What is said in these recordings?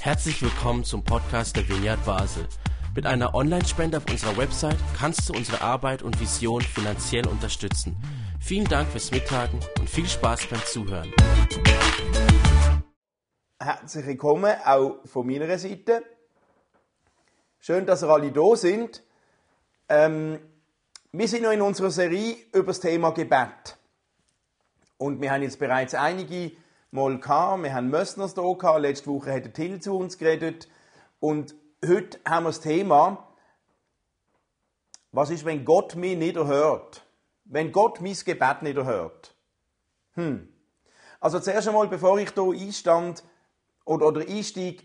Herzlich willkommen zum Podcast der Vineyard Basel. Mit einer Online-Spende auf unserer Website kannst du unsere Arbeit und Vision finanziell unterstützen. Vielen Dank fürs Mittagen und viel Spaß beim Zuhören. Herzlich willkommen auch von meiner Seite. Schön, dass ihr alle da sind. Ähm, wir sind noch in unserer Serie über das Thema Gebet. Und wir haben jetzt bereits einige Mal gehabt. Wir haben Mössners da gehabt. Letzte Woche hat Till zu uns geredet. Und heute haben wir das Thema, was ist, wenn Gott mich nicht erhört? Wenn Gott mein Gebet nicht erhört? Hm. Also zuerst einmal, bevor ich hier einstand oder, oder einsteige,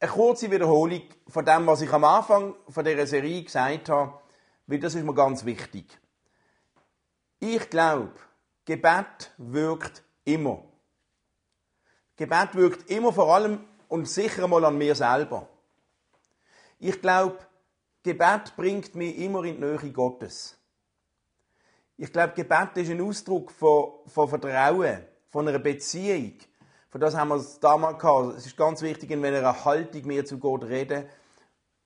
eine kurze Wiederholung von dem, was ich am Anfang von dieser Serie gesagt habe, weil das ist mir ganz wichtig. Ich glaube, Gebet wirkt immer. Gebet wirkt immer vor allem und sicher mal an mir selber. Ich glaube, Gebet bringt mich immer in die Nähe Gottes. Ich glaube, Gebet ist ein Ausdruck von, von Vertrauen, von einer Beziehung. Von das haben wir es damals gehabt. Es ist ganz wichtig, in welcher Haltung wir zu Gott reden.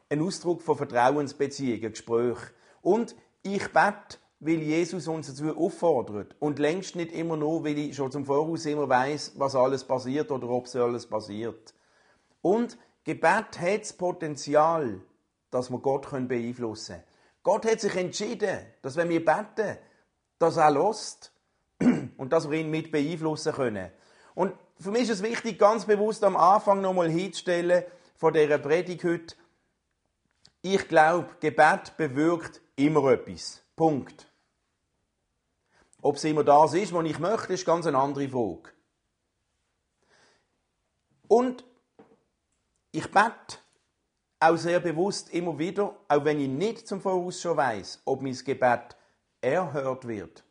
Ein Ausdruck von Vertrauensbeziehungen, Gespräch. Und ich bete, weil Jesus uns dazu auffordert. Und längst nicht immer nur, weil ich schon zum Voraus immer weiß, was alles passiert oder ob es alles passiert. Und Gebet hat das Potenzial, dass wir Gott beeinflussen können. Gott hat sich entschieden, dass wenn wir beten, dass er lost und dass wir ihn mit beeinflussen können. Und für mich ist es wichtig, ganz bewusst am Anfang nochmal hinzustellen, von dieser Predigt heute, ich glaube, Gebet bewirkt immer etwas. Punkt. Ob es immer das ist, was ich möchte, ist ganz eine andere Frage. Und ich bete auch sehr bewusst immer wieder, auch wenn ich nicht zum Voraus schon weiß, ob mein Gebet erhört wird.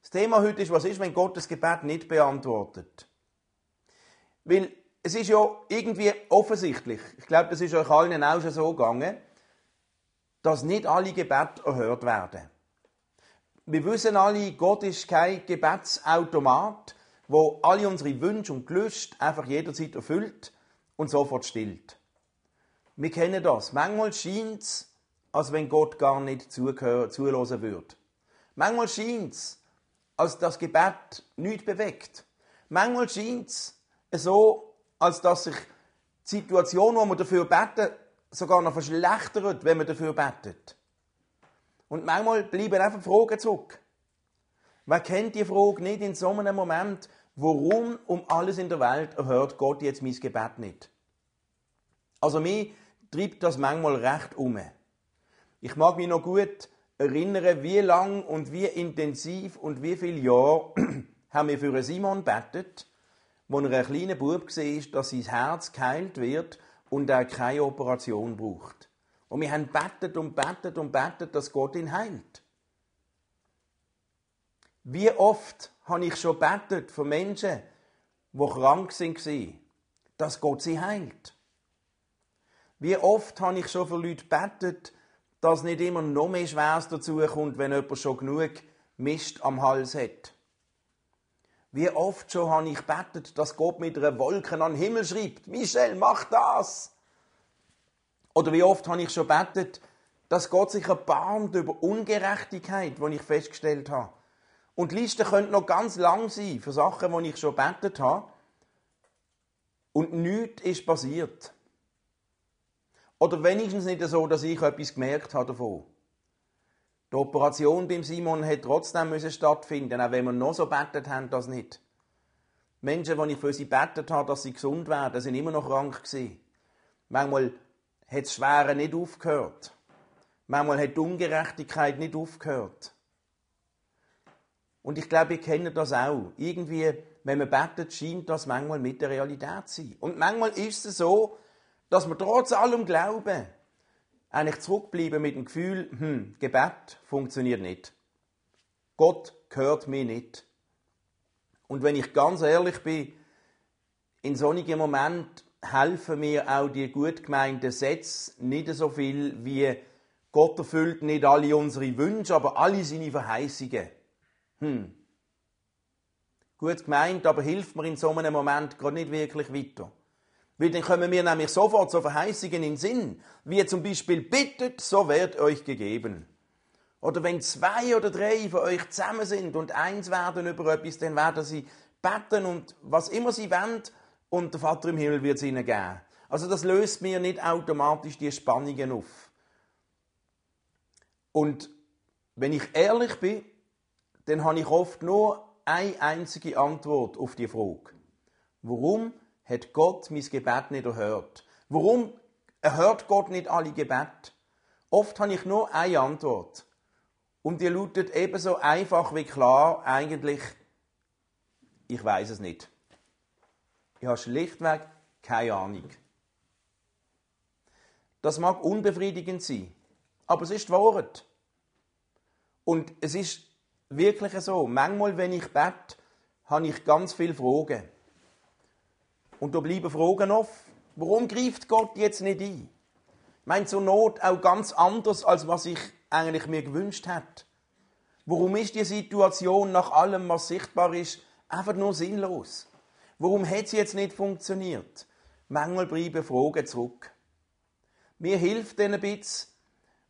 Das Thema heute ist, was ist, wenn Gott das Gebet nicht beantwortet? Weil es ist ja irgendwie offensichtlich, ich glaube, das ist euch allen auch schon so gegangen, dass nicht alle Gebete erhört werden. Wir wissen alle, Gott ist kein Gebetsautomat, wo alle unsere Wünsche und Gelüste einfach jederzeit erfüllt und sofort stillt. Wir kennen das. Manchmal scheint es, als wenn Gott gar nicht zulassen würde. Manchmal scheint es, als das Gebet nichts bewegt. Manchmal scheint es so, als dass sich die Situation, wo wir dafür beten, sogar noch verschlechtert, wenn man dafür betet. Und manchmal bleiben einfach Fragen zurück. Wer kennt die Frage nicht in so einem Moment, warum um alles in der Welt erhört Gott jetzt mein Gebet nicht? Also mich treibt das manchmal recht um. Ich mag mich noch gut erinnern, wie lang und wie intensiv und wie viele Jahre haben wir für Simon betet, wo er ein kleiner Bub war, dass sein Herz geheilt wird und er keine Operation braucht. Und wir haben betet und betet und betet, dass Gott ihn heilt. Wie oft habe ich schon betet von Menschen, die krank waren, dass Gott sie heilt. Wie oft habe ich schon für Leute betet, dass nicht immer noch mehr Schweres dazu kommt, wenn jemand schon genug Mist am Hals hat. Wie oft schon habe ich betet, dass Gott mit einer Wolke an den Himmel schreibt, Michel, mach das! Oder wie oft habe ich schon betet, dass Gott sich erbarmt über Ungerechtigkeit, die ich festgestellt habe. Und die Liste könnte noch ganz lang sein für Sachen, die ich schon betet habe. Und nichts ist passiert. Oder wenigstens nicht so, dass ich etwas gemerkt habe davon. Die Operation beim Simon hat trotzdem müssen stattfinden, auch wenn wir noch so betet haben, das nicht. Menschen, die ich für sie betet habe, dass sie gesund werden, sind immer noch krank gewesen. Manchmal hat das Schwere nicht aufgehört. Manchmal hat die Ungerechtigkeit nicht aufgehört. Und ich glaube, ihr kennt das auch. Irgendwie, wenn man betet, scheint das manchmal mit der Realität zu sein. Und manchmal ist es so, dass wir trotz allem Glauben eigentlich zurückbleiben mit dem Gefühl, hm, Gebet funktioniert nicht. Gott hört mir nicht. Und wenn ich ganz ehrlich bin, in solchen Momenten helfen mir auch die gut gemeinten Sätze nicht so viel wie Gott erfüllt nicht alle unsere Wünsche, aber alle seine Verheißungen. Hm. Gut gemeint, aber hilft mir in so einem Moment gerade nicht wirklich weiter. Weil dann kommen mir nämlich sofort so Verheißungen in Sinn, wie zum Beispiel bittet, so wird euch gegeben. Oder wenn zwei oder drei von euch zusammen sind und eins werden über etwas, dann werden sie beten und was immer sie wollen, und der Vater im Himmel wird es ihnen geben. Also das löst mir nicht automatisch die Spannungen auf. Und wenn ich ehrlich bin, dann habe ich oft nur eine einzige Antwort auf die Frage. Warum hat Gott mein Gebet nicht erhört? Warum erhört Gott nicht alle Gebete? Oft habe ich nur eine Antwort. Und die lautet ebenso einfach wie klar eigentlich, ich weiß es nicht. Ich habe schlichtweg keine Ahnung. Das mag unbefriedigend sein, aber es ist die Wahrheit. Und es ist wirklich so. Manchmal, wenn ich bete, habe ich ganz viele Fragen. Und da bleiben Fragen offen. Warum greift Gott jetzt nicht ein? Meine, zur Not auch ganz anders, als was ich eigentlich mir gewünscht hätte. Warum ist die Situation nach allem, was sichtbar ist, einfach nur sinnlos? Warum hat sie jetzt nicht funktioniert? Manchmal bleiben Fragen zurück. Mir hilft ihnen ein bisschen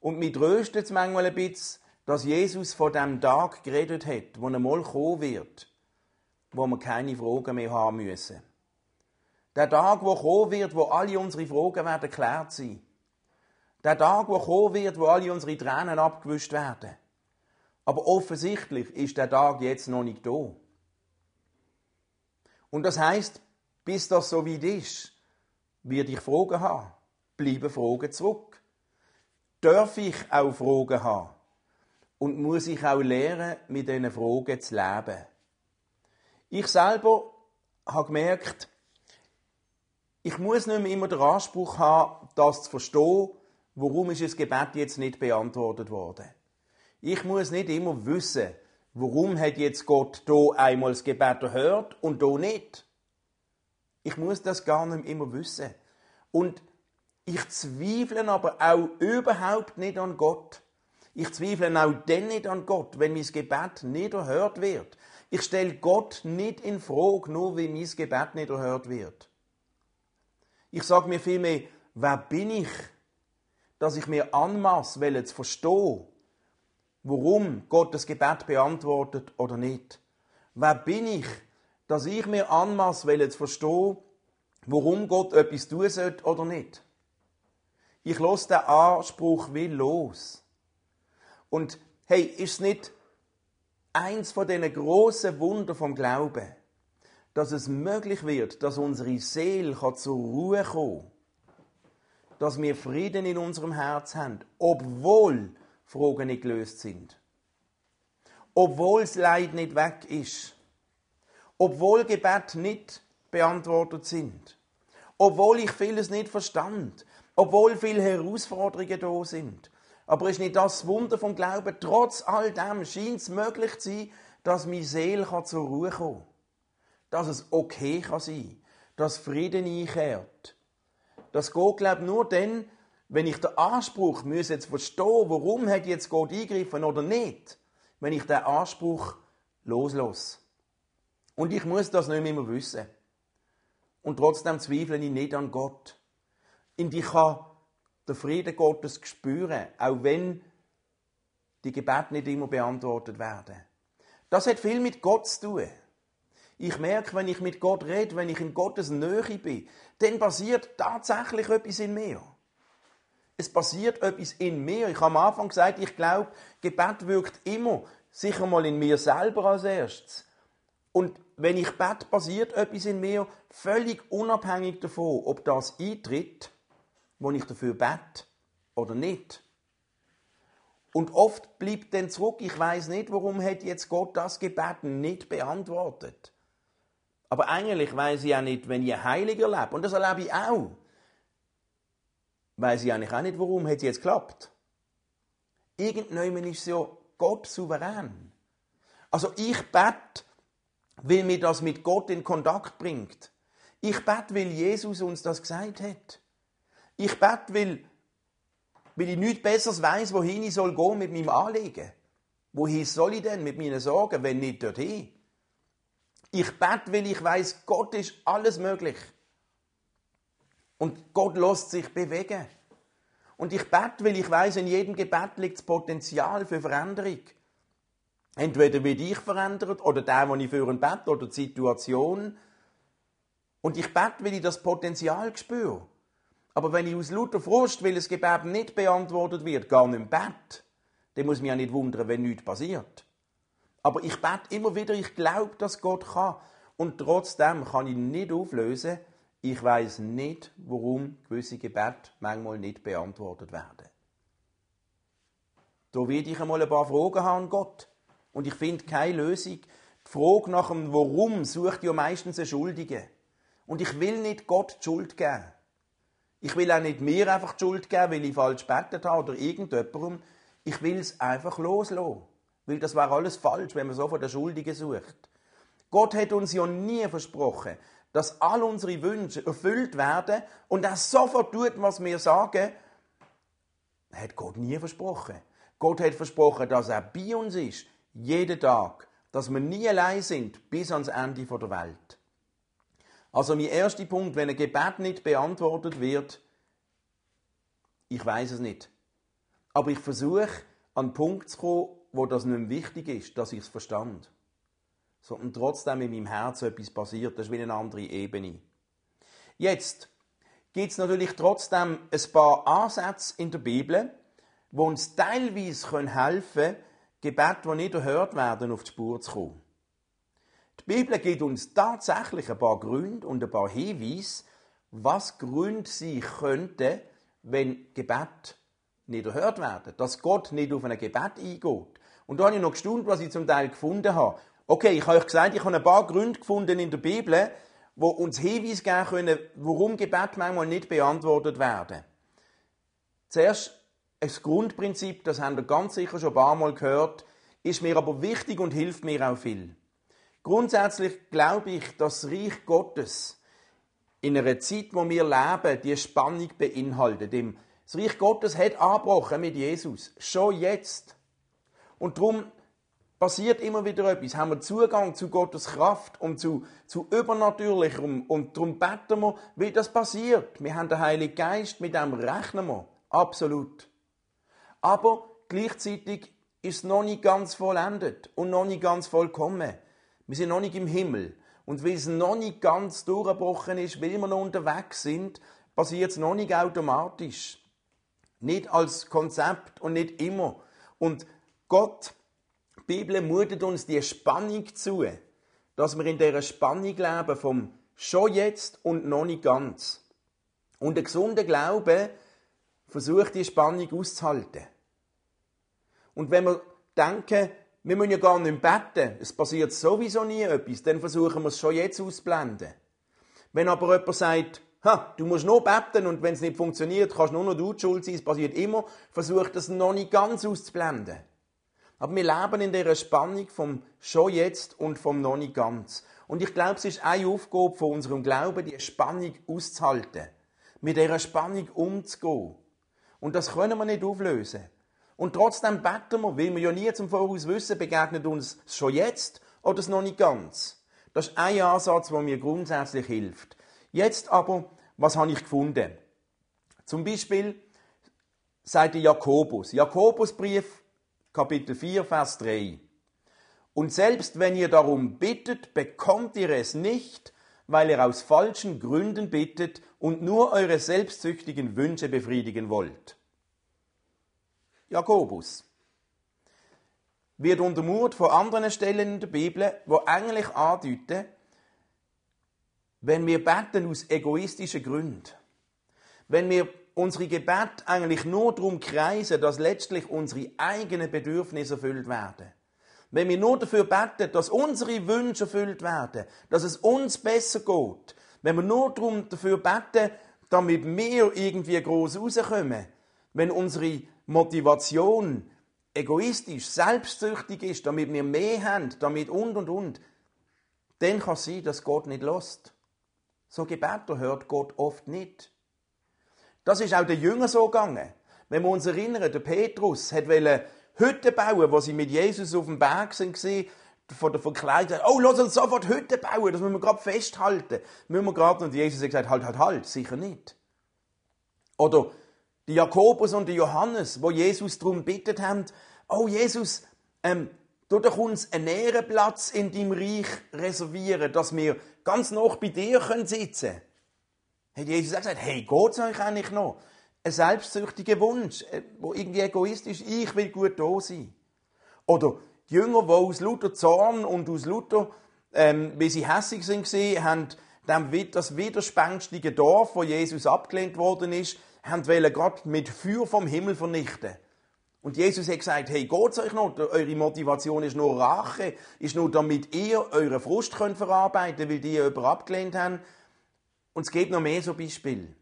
und mir tröstet es manchmal ein bisschen, dass Jesus von dem Tag geredet hat, wo einmal kommen wird, wo wir keine Fragen mehr haben müssen. Der Tag, wo kommen wird, wo alle unsere Fragen werden geklärt sein. Der Tag, wo kommen wird, wo alle unsere Tränen abgewischt werden. Aber offensichtlich ist der Tag jetzt noch nicht da. Und das heißt, bis das so weit ist, werde ich Fragen haben. Bleiben Fragen zurück. Darf ich auch Fragen haben? und muss ich auch lernen, mit diesen Fragen zu leben. Ich selber habe gemerkt, ich muss nicht mehr immer den Anspruch haben, das zu verstehen, warum ist das Gebet jetzt nicht beantwortet worden. Ich muss nicht immer wissen, warum hat jetzt Gott da einmal das Gebet erhört und da nicht. Ich muss das gar nicht immer wissen. Und ich zweifle aber auch überhaupt nicht an Gott. Ich zweifle auch dann nicht an Gott, wenn mein Gebet nicht erhört wird. Ich stelle Gott nicht in Frage, nur weil mein Gebet nicht erhört wird. Ich sage mir vielmehr, wer bin ich, dass ich mir anmaße, zu verstehen, warum Gott das Gebet beantwortet oder nicht. Wer bin ich, dass ich mir anmaße, zu verstehen, warum Gott etwas tun sollte oder nicht. Ich lasse den Anspruch will los. Und hey, ist es nicht eins von diesen großen Wunder vom Glauben, dass es möglich wird, dass unsere Seele zur Ruhe kommen dass wir Frieden in unserem Herz haben, obwohl Fragen nicht gelöst sind, obwohl das Leid nicht weg ist, obwohl Gebet nicht beantwortet sind, obwohl ich vieles nicht verstand, obwohl viele Herausforderungen da sind, aber ist nicht das Wunder vom Glauben? Trotz all dem scheint es möglich zu sein, dass meine Seele zur Ruhe kommen kann. Dass es okay kann sein dass Frieden einkehrt. Das geht, glaube ich, nur dann, wenn ich den Anspruch muss jetzt verstehen, warum hat jetzt Gott eingegriffen oder nicht, wenn ich den Anspruch loslasse. Und ich muss das nicht mehr wissen. Und trotzdem zweifle ich nicht an Gott. Und ich kann den Frieden Gottes spüren, auch wenn die Gebete nicht immer beantwortet werden. Das hat viel mit Gott zu tun. Ich merke, wenn ich mit Gott rede, wenn ich in Gottes Nähe bin, dann passiert tatsächlich etwas in mir. Es passiert etwas in mir. Ich habe am Anfang gesagt, ich glaube, Gebet wirkt immer, sicher mal in mir selber als erstes. Und wenn ich bete, passiert etwas in mir, völlig unabhängig davon, ob das eintritt wo ich dafür bete oder nicht. Und oft bleibt dann zurück, ich weiß nicht, warum hat jetzt Gott das Gebet nicht beantwortet. Aber eigentlich weiß ich auch nicht, wenn ich heiliger lebe, und das erlebe ich auch, weiß ich eigentlich auch nicht, warum hat es jetzt geklappt. Irgendjemand ist ja Gott souverän. Also ich bete, weil mir das mit Gott in Kontakt bringt. Ich bete, weil Jesus uns das gesagt hat. Ich bete, weil, weil ich nichts Besseres weiß, wohin ich soll gehen mit meinem Anliegen. Wohin soll ich denn mit meinen Sorgen, wenn nicht dorthin? Ich bete, weil ich weiß, Gott ist alles möglich. Und Gott lässt sich bewegen. Und ich bete, weil ich weiß, in jedem Gebet liegt das Potenzial für Veränderung. Entweder wird ich verändert oder der, den ich für ein Bett oder die Situation. Und ich bete, weil ich das Potenzial spüre. Aber wenn ich aus lauter Frust, weil das Gebet nicht beantwortet wird, gar nicht im Bett, dann muss mich ja nicht wundern, wenn nichts passiert. Aber ich bete immer wieder, ich glaube, dass Gott kann. Und trotzdem kann ich nicht auflösen, ich weiß nicht, warum gewisse Gebete manchmal nicht beantwortet werden. Da werde ich einmal ein paar Fragen haben an Gott. Und ich finde keine Lösung. Die Frage nach dem Warum sucht ja meistens eine Schuldige. Und ich will nicht Gott die Schuld geben. Ich will auch nicht mir einfach die Schuld geben, weil ich falsch gebetet habe oder irgendjemandem. Ich will es einfach loslassen. Weil das wäre alles falsch, wenn man so von der Schuldigen sucht. Gott hat uns ja nie versprochen, dass all unsere Wünsche erfüllt werden und er sofort tut, was wir sagen. Hat Gott nie versprochen. Gott hat versprochen, dass er bei uns ist, jeden Tag, dass wir nie allein sind bis ans Ende der Welt. Also mein erster Punkt, wenn ein Gebet nicht beantwortet wird, ich weiß es nicht. Aber ich versuche, an den Punkt zu kommen, wo das nicht wichtig ist, dass ich es verstand. Sondern trotzdem in meinem Herzen etwas passiert. Das ist wie eine andere Ebene. Jetzt gibt es natürlich trotzdem ein paar Ansätze in der Bibel, die uns teilweise helfen können, Gebete, die nicht erhört werden, auf die Spur zu kommen. Die Bibel gibt uns tatsächlich ein paar Gründe und ein paar Hinweise, was Gründe sein könnten, wenn Gebet nicht erhört werden, dass Gott nicht auf ein Gebet eingeht. Und da habe ich noch gestaunt, was ich zum Teil gefunden habe. Okay, ich habe euch gesagt, ich habe ein paar Gründe gefunden in der Bibel, wo uns Hinweise geben können, warum Gebet manchmal nicht beantwortet werden. Zuerst ein Grundprinzip, das haben wir ganz sicher schon ein paar Mal gehört, ist mir aber wichtig und hilft mir auch viel. Grundsätzlich glaube ich, dass das Reich Gottes in einer Zeit, wo wir leben, die Spannung beinhaltet. Das Reich Gottes hat angebrochen mit Jesus. Schon jetzt. Und darum passiert immer wieder etwas. Haben wir Zugang zu Gottes Kraft und zu, zu Übernatürlichem. Und darum beten wir, wie das passiert. Wir haben den Heiligen Geist, mit dem rechnen wir. Absolut. Aber gleichzeitig ist es noch nicht ganz vollendet und noch nicht ganz vollkommen. Wir sind noch nicht im Himmel. Und weil es noch nicht ganz durchgebrochen ist, weil wir noch unterwegs sind, passiert es noch nicht automatisch. Nicht als Konzept und nicht immer. Und Gott, Bibel mutet uns die Spannung zu, dass wir in dieser Spannung leben vom schon jetzt und noch nicht ganz. Und der gesunde Glaube versucht, die Spannung auszuhalten. Und wenn wir denken, wir müssen ja gar nicht beten, es passiert sowieso nie etwas, dann versuchen wir es schon jetzt auszublenden. Wenn aber jemand sagt, ha, du musst nur beten und wenn es nicht funktioniert, kannst nur noch du die Schuld sein, es passiert immer, versucht das noch nicht ganz auszublenden. Aber wir leben in dieser Spannung vom schon jetzt und vom noch nicht ganz. Und ich glaube, es ist eine Aufgabe von unserem Glauben, die Spannung auszuhalten. Mit dieser Spannung umzugehen. Und das können wir nicht auflösen. Und trotzdem beten wir, weil wir ja nie zum Voraus wissen, begegnet uns schon jetzt oder es noch nicht ganz. Das ist ein Ansatz, der mir grundsätzlich hilft. Jetzt aber, was habe ich gefunden? Zum Beispiel sagt Jakobus, Jakobusbrief, Kapitel 4, Vers 3. Und selbst wenn ihr darum bittet, bekommt ihr es nicht, weil ihr aus falschen Gründen bittet und nur eure selbstsüchtigen Wünsche befriedigen wollt. Jakobus. Wird untermauert von anderen Stellen in der Bibel, wo eigentlich andeuten, wenn wir beten aus egoistischen Gründen, wenn wir unsere Gebete eigentlich nur darum kreisen, dass letztlich unsere eigenen Bedürfnisse erfüllt werden. Wenn wir nur dafür beten, dass unsere Wünsche erfüllt werden, dass es uns besser geht, wenn wir nur darum dafür beten, damit wir irgendwie groß rauskommen, wenn unsere Motivation egoistisch, selbstsüchtig ist, damit wir mehr haben, damit und und und, dann kann es sein, dass Gott nicht lost. So Gebete hört Gott oft nicht. Das ist auch den Jüngern so gegangen. Wenn wir uns erinnern, der Petrus hat Hütten bauen, wo sie mit Jesus auf dem Berg sind, von der Verkleidung. Oh, lass uns sofort Hütten bauen, das müssen wir gerade festhalten. Müssen wir gerade, und Jesus hat gesagt, halt, halt, halt, sicher nicht. Oder die Jakobus und die Johannes, wo Jesus darum bittet haben, oh Jesus, ähm, du doch uns einen Ehrenplatz in deinem Reich reservieren, dass wir ganz noch bei dir können sitzen Hat Jesus auch gesagt, hey, geht's euch eigentlich noch? Ein selbstsüchtiger Wunsch, äh, wo irgendwie egoistisch, ich will gut da sein. Oder die Jünger, die aus lauter Zorn und aus lauter, ähm, wie sie hässig sind, haben das widerspänstige Dorf, wo Jesus abgelehnt worden ist, haben Gott mit Feuer vom Himmel vernichten. Und Jesus hat gesagt, hey, geht's euch noch? Eure Motivation ist nur Rache, ist nur damit ihr euren Frust könnt verarbeiten, weil die jemand abgelehnt haben. Und es gibt noch mehr so Beispiele.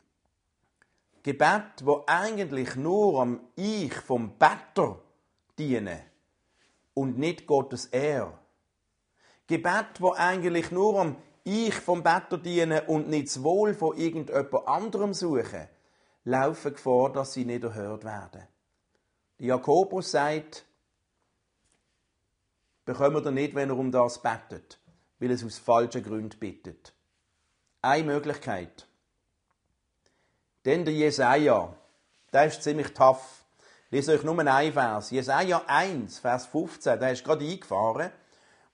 Gebet, wo eigentlich nur am Ich vom Better dienen und nicht Gottes Ehr. Gebet, wo eigentlich nur am Ich vom Better dienen und nicht das Wohl von irgendjemand anderem suchen, laufen Gefahr, dass sie nicht erhört werden. Jakobus sagt, bekommt er nicht, wenn er um das bettet, weil es aus falschen Gründen bittet. Eine Möglichkeit. Denn der Jesaja, der ist ziemlich tough. Lese euch nur einen Vers. Jesaja 1, Vers 15, der ist gerade eingefahren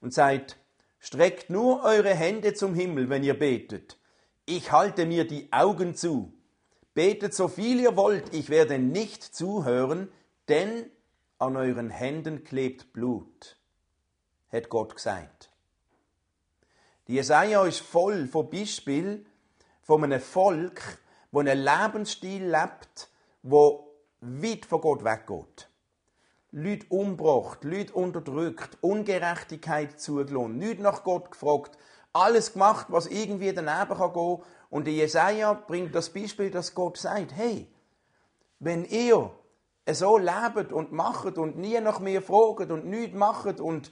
und sagt, streckt nur eure Hände zum Himmel, wenn ihr betet. Ich halte mir die Augen zu. Betet so viel ihr wollt, ich werde nicht zuhören, denn an euren Händen klebt Blut, hat Gott gesagt. Die Jesaja ist voll von Beispiel von einem Volk, wo einen Lebensstil lebt, wo weit von Gott weggeht. Leute umgebracht, Leute unterdrückt, Ungerechtigkeit zugelassen, nicht nach Gott gefragt, alles gemacht, was irgendwie daneben kann gehen. Und der Jesaja bringt das Beispiel, dass Gott sagt, hey, wenn ihr so lebt und macht und nie nach mir fragt und nichts macht und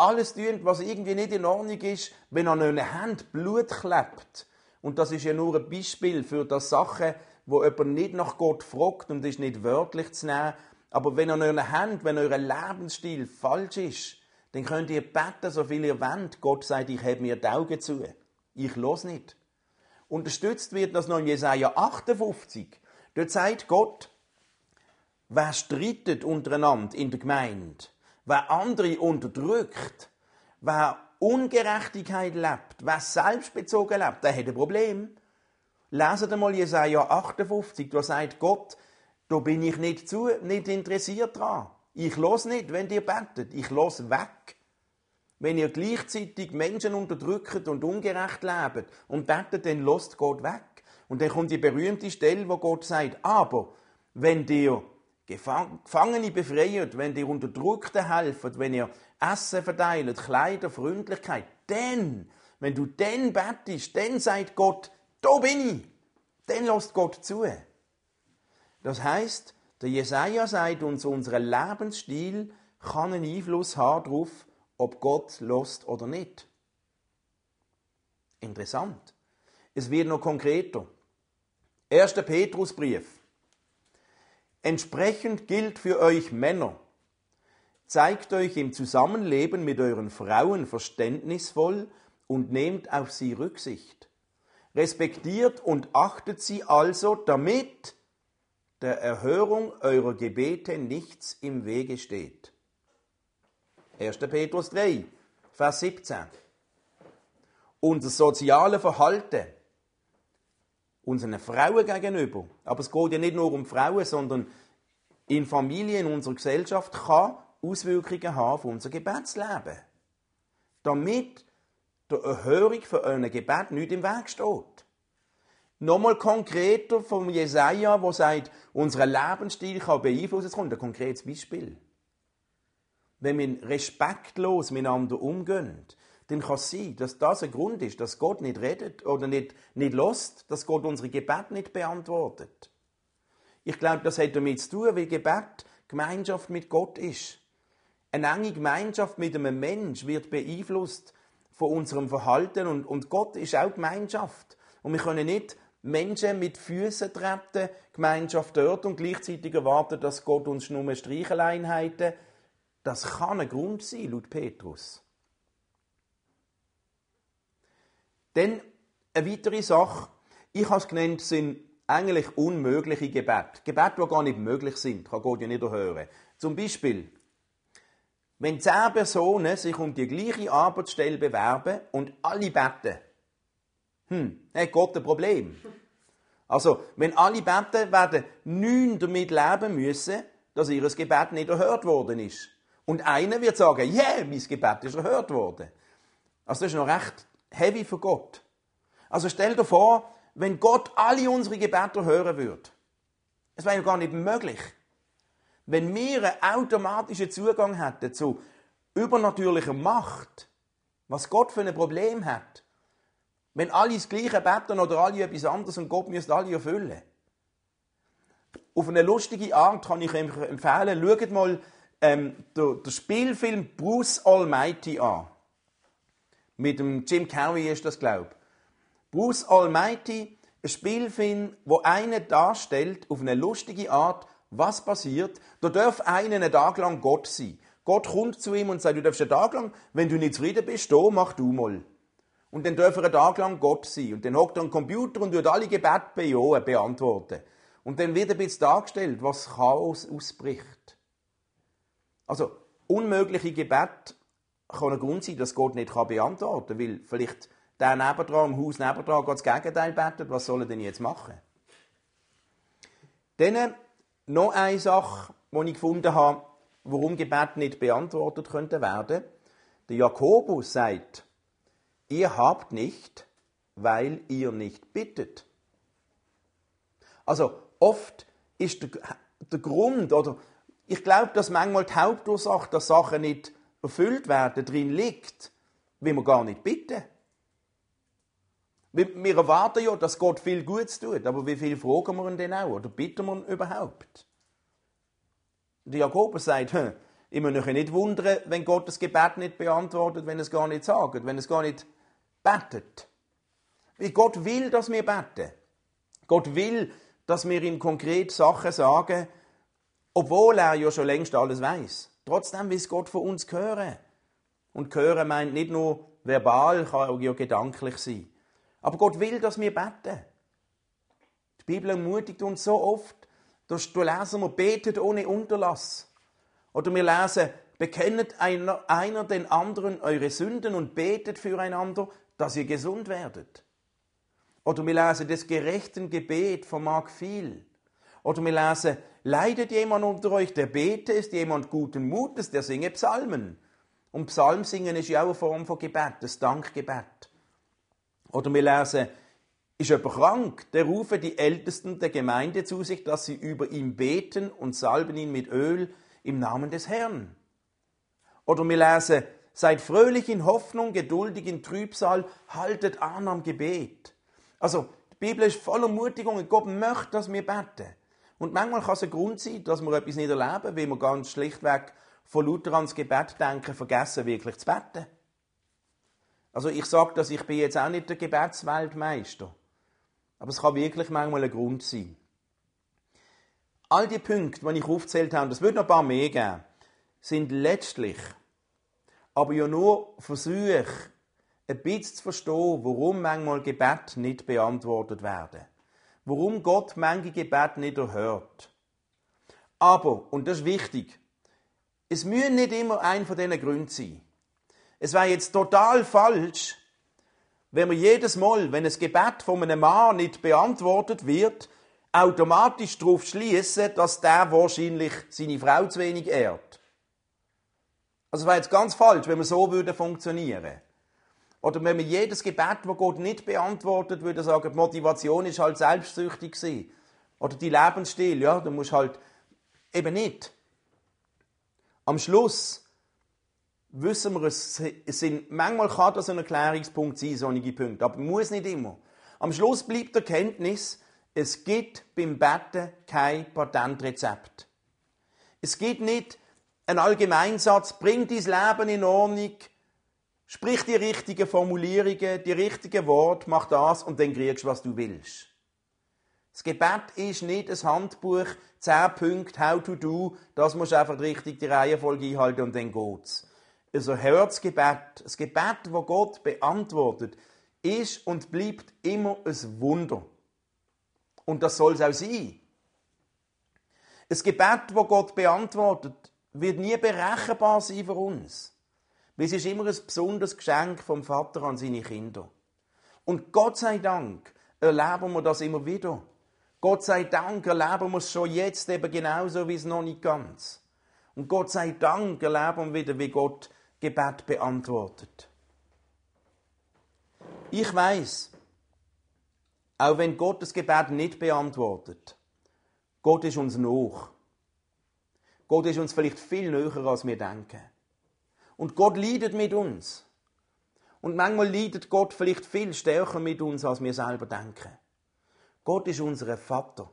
alles tut, was irgendwie nicht in Ordnung ist, wenn an einer Hand Blut klebt. Und das ist ja nur ein Beispiel für das Sachen, wo jemand nicht nach Gott fragt und ist nicht wörtlich zu nehmen. Aber wenn an eurer Hand, wenn euer Lebensstil falsch ist, dann könnt ihr beten, so viel ihr wollt. Gott sagt, ich habe mir die Augen zu. Ich los nicht. Unterstützt wird das noch in Jesaja 58. Dort sagt Gott, Wer streitet untereinander in der Gemeinde, wer andere unterdrückt, wer Ungerechtigkeit lebt, wer selbstbezogen lebt, der hat ein Problem. Leset einmal Jesaja 58, da sagt Gott, da bin ich nicht, zu, nicht interessiert dran. Ich los nicht, wenn ihr betet. Ich los weg. Wenn ihr gleichzeitig Menschen unterdrückt und ungerecht lebt und betet, dann lost Gott weg. Und dann kommt die berühmte Stelle, wo Gott sagt, aber wenn ihr Gefangene befreit, wenn ihr Unterdrückten helft, wenn ihr Essen verteilt, Kleider, Freundlichkeit, dann, wenn du dann bettest, dann sagt Gott, da bin ich. Dann lässt Gott zu. Das heißt, der Jesaja sagt uns, unser Lebensstil kann einen Einfluss haben darauf, ob Gott lost oder nicht. Interessant. Es wird noch konkreter. Erster Petrusbrief. Entsprechend gilt für euch Männer. Zeigt euch im Zusammenleben mit euren Frauen verständnisvoll und nehmt auf sie Rücksicht. Respektiert und achtet sie also, damit der Erhörung eurer Gebete nichts im Wege steht. 1. Petrus 3, Vers 17. Unser soziales Verhalten unseren Frauen gegenüber. Aber es geht ja nicht nur um Frauen, sondern in Familien, in unserer Gesellschaft kann Auswirkungen haben auf unser Gebetsleben. Damit der Erhörung für euer Gebet nicht im Weg steht. Nochmal konkreter vom Jesaja, wo sagt, unser Lebensstil kann beeinflussen. Es kommt ein konkretes Beispiel. Wenn wir respektlos miteinander umgehen, dann kann es sein, dass das ein Grund ist, dass Gott nicht redet oder nicht, nicht lost, dass Gott unsere Gebet nicht beantwortet. Ich glaube, das hat damit zu tun, wie Gebet Gemeinschaft mit Gott ist. Eine enge Gemeinschaft mit einem Mensch wird beeinflusst von unserem Verhalten und, und Gott ist auch Gemeinschaft. Und wir können nicht Menschen mit Füßen treten, Gemeinschaft dort und gleichzeitig erwarten, dass Gott uns nur Streicheleinheiten. Das kann ein Grund sein, laut Petrus. Dann eine weitere Sache, ich habe es genannt, sind eigentlich unmögliche Gebet. Gebet, die gar nicht möglich sind, kann Gott ja nicht erhören. Zum Beispiel, wenn zehn Personen sich um die gleiche Arbeitsstelle bewerben und alle beten, hm, hat Gott ein Problem. Also, wenn alle beten, werden neun damit leben müssen, dass ihr Gebet nicht erhört worden ist. Und einer wird sagen, yeah, mein Gebet ist erhört worden. Also das ist noch recht heavy für Gott. Also stell dir vor, wenn Gott alle unsere Gebete hören würde. Es wäre ja gar nicht möglich. Wenn wir einen automatischen Zugang hätten zu übernatürlicher Macht, was Gott für ein Problem hat, wenn alle das Gleiche beten oder alle etwas anderes und Gott müsste alle erfüllen. Auf eine lustige Art kann ich empfehlen, schaut mal ähm, den Spielfilm Bruce Almighty an. Mit dem Jim Carrey ist das, glaube ich. Bruce Almighty, ein Spielfilm, wo einer darstellt, auf eine lustige Art, was passiert. Da darf einer einen Tag lang Gott sein. Gott kommt zu ihm und sagt, du darfst einen Tag lang, wenn du nicht zufrieden bist, da mach du mal. Und dann darf er einen Tag lang Gott sein. Und dann hockt er am Computer und wird alle Gebete beantworten. Und dann wird ein bisschen dargestellt, was Chaos ausbricht. Also, unmögliche Gebet kann ein Grund sein, dass Gott nicht beantworten kann, weil vielleicht der nebendran, im Haus nebendran, das Gegenteil betet. Was soll er denn jetzt machen? Dann noch eine Sache, die ich gefunden habe, warum Gebet nicht beantwortet könnte werden. Der Jakobus sagt, ihr habt nicht, weil ihr nicht bittet. Also oft ist der, der Grund oder ich glaube, dass manchmal die Hauptursache, dass Sachen nicht erfüllt werden, drin liegt, wie wir gar nicht bitten. Wir erwarten ja, dass Gott viel Gutes tut, aber wie viel fragen wir ihn denn auch? Oder bitten wir ihn überhaupt? Der Jakobus sagt, hm, ich muss nicht wundern, wenn Gott das Gebet nicht beantwortet, wenn es gar nicht sagt, wenn es gar nicht betet. Wie Gott will, dass wir beten. Gott will, dass wir ihm konkret Sachen sagen, obwohl er ja schon längst alles weiß. Trotzdem will Gott von uns hören. Und hören meint nicht nur verbal, kann auch ja gedanklich sein. Aber Gott will, dass wir beten. Die Bibel ermutigt uns so oft, dass du lesen wir betet ohne Unterlass. Oder wir lesen, bekennet einer, einer den anderen eure Sünden und betet füreinander, dass ihr gesund werdet. Oder wir lesen, das gerechten Gebet vermag viel. Oder wir lesen, leidet jemand unter euch, der bete, ist jemand guten Mutes, der singe Psalmen. Und Psalmsingen ist ja auch eine Form von Gebet, das Dankgebet. Oder wir lesen, ist jemand krank, der rufe die Ältesten der Gemeinde zu sich, dass sie über ihn beten und salben ihn mit Öl im Namen des Herrn. Oder wir lesen, seid fröhlich in Hoffnung, geduldig in Trübsal, haltet an am Gebet. Also, die Bibel ist voller Mutigung und Gott möchte, dass wir beten. Und manchmal kann es ein Grund sein, dass wir etwas nicht erleben, weil wir ganz schlichtweg von Luther ans Gebet denken, vergessen wirklich zu beten. Also ich sage dass ich bin jetzt auch nicht der Gebetsweltmeister. Aber es kann wirklich manchmal ein Grund sein. All die Punkte, die ich aufgezählt habe, das wird noch ein paar mehr geben, sind letztlich aber ja nur Versuche, ein bisschen zu verstehen, warum manchmal Gebet nicht beantwortet werden. Warum Gott manche Gebet nicht erhört. Aber, und das ist wichtig, es müssen nicht immer ein von diesen Gründen sein. Es wäre jetzt total falsch, wenn wir jedes Mal, wenn ein Gebet von einem Mann nicht beantwortet wird, automatisch darauf schließen, dass der wahrscheinlich seine Frau zu wenig ehrt. Also es wäre jetzt ganz falsch, wenn wir so würde funktionieren. Oder wenn wir jedes Gebet, das Gott nicht beantwortet, würde sagen, die Motivation ist halt selbstsüchtig gewesen. Oder die Lebensstil, ja, du musst halt eben nicht. Am Schluss wissen wir, es sind, manchmal kann das ein Erklärungspunkt sein, solche Punkte, aber muss nicht immer. Am Schluss bleibt der Kenntnis, es gibt beim Betten kein Patentrezept. Es gibt nicht einen Allgemeinsatz, bring dein Leben in Ordnung, sprich die richtigen Formulierungen, die richtigen Worte, mach das und dann kriegst du, was du willst. Das Gebet ist nicht ein Handbuch, 10 Punkte, how to do, das musst du einfach richtig die Reihenfolge einhalten und dann geht's ein erhörtes Gebet, ein Gebet, das Gott beantwortet, ist und bleibt immer ein Wunder. Und das soll es auch sein. Ein Gebet, das Gott beantwortet, wird nie berechenbar sein für uns. Weil es ist immer ein besonderes Geschenk vom Vater an seine Kinder. Und Gott sei Dank erleben wir das immer wieder. Gott sei Dank erleben wir es schon jetzt eben genauso wie es noch nicht ganz. Und Gott sei Dank erleben wir wieder, wie Gott Gebet beantwortet. Ich weiß, auch wenn Gott das Gebet nicht beantwortet, Gott ist uns noch. Gott ist uns vielleicht viel näher, als wir denken. Und Gott leidet mit uns. Und manchmal leidet Gott vielleicht viel stärker mit uns, als wir selber denken. Gott ist unser Vater.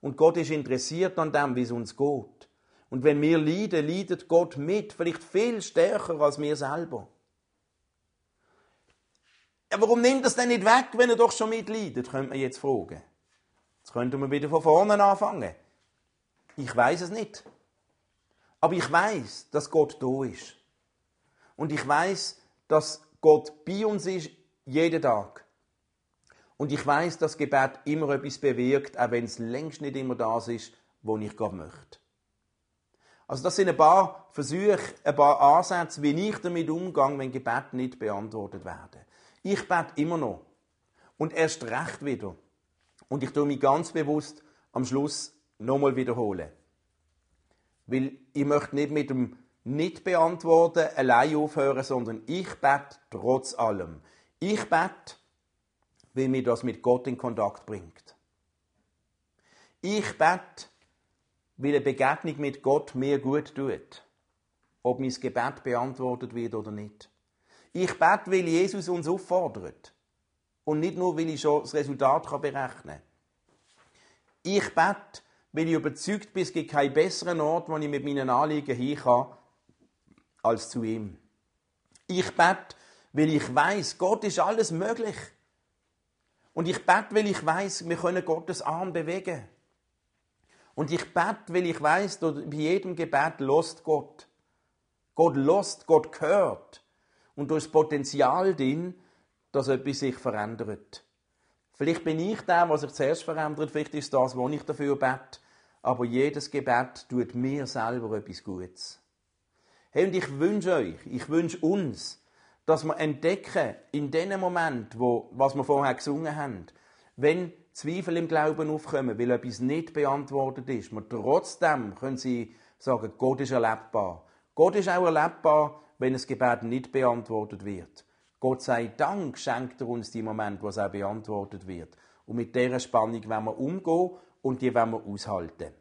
Und Gott ist interessiert an dem, wie es uns geht. Und wenn wir leiden, leidet Gott mit, vielleicht viel stärker als wir selber. Ja, warum nimmt es denn nicht weg, wenn er doch schon mitleidet, könnte man jetzt fragen. Jetzt könnten wir wieder von vorne anfangen. Ich weiß es nicht. Aber ich weiß, dass Gott da ist. Und ich weiß, dass Gott bei uns ist, jeden Tag. Und ich weiß, dass Gebet immer etwas bewirkt, auch wenn es längst nicht immer das ist, wo ich gerade möchte. Also das sind ein paar Versuche, ein paar Ansätze, wie ich damit umgehe, wenn Gebet nicht beantwortet werden. Ich bete immer noch. Und erst recht wieder. Und ich tue mich ganz bewusst am Schluss nochmal wiederholen. Weil ich möchte nicht mit dem nicht beantworten allein aufhören, sondern ich bete trotz allem. Ich bete, weil mir das mit Gott in Kontakt bringt. Ich bete, weil eine Begegnung mit Gott mir gut tut. Ob mein Gebet beantwortet wird oder nicht. Ich bete, weil Jesus uns auffordert. Und nicht nur, weil ich schon das Resultat berechnen kann. Ich bete, weil ich überzeugt bin, es gibt keinen besseren Ort, wo ich mit meinen Anliegen hin kann, als zu ihm. Ich bete, weil ich weiß, Gott ist alles möglich. Und ich bete, weil ich weiß, wir können Gottes Arm bewegen. Und ich bete, weil ich weiß, bei jedem Gebet lost Gott. Gott lost, Gott hört. Und da ist Potenzial drin, dass etwas sich verändert. Vielleicht bin ich der, was sich zuerst verändert, vielleicht ist das, was ich dafür bete aber jedes Gebet tut mir selber etwas Gutes. Hey, und ich wünsche euch, ich wünsche uns, dass wir entdecken, in dem Moment, wo, was wir vorher gesungen haben, wenn Zweifel im Glauben aufkommen, weil etwas nicht beantwortet ist, wir trotzdem können sie sagen, Gott ist erlebbar. Gott ist auch erlebbar, wenn das Gebet nicht beantwortet wird. Gott sei Dank schenkt er uns die Moment, wo es auch beantwortet wird. Und mit dieser Spannung werden wir umgehen und die wollen wir aushalten.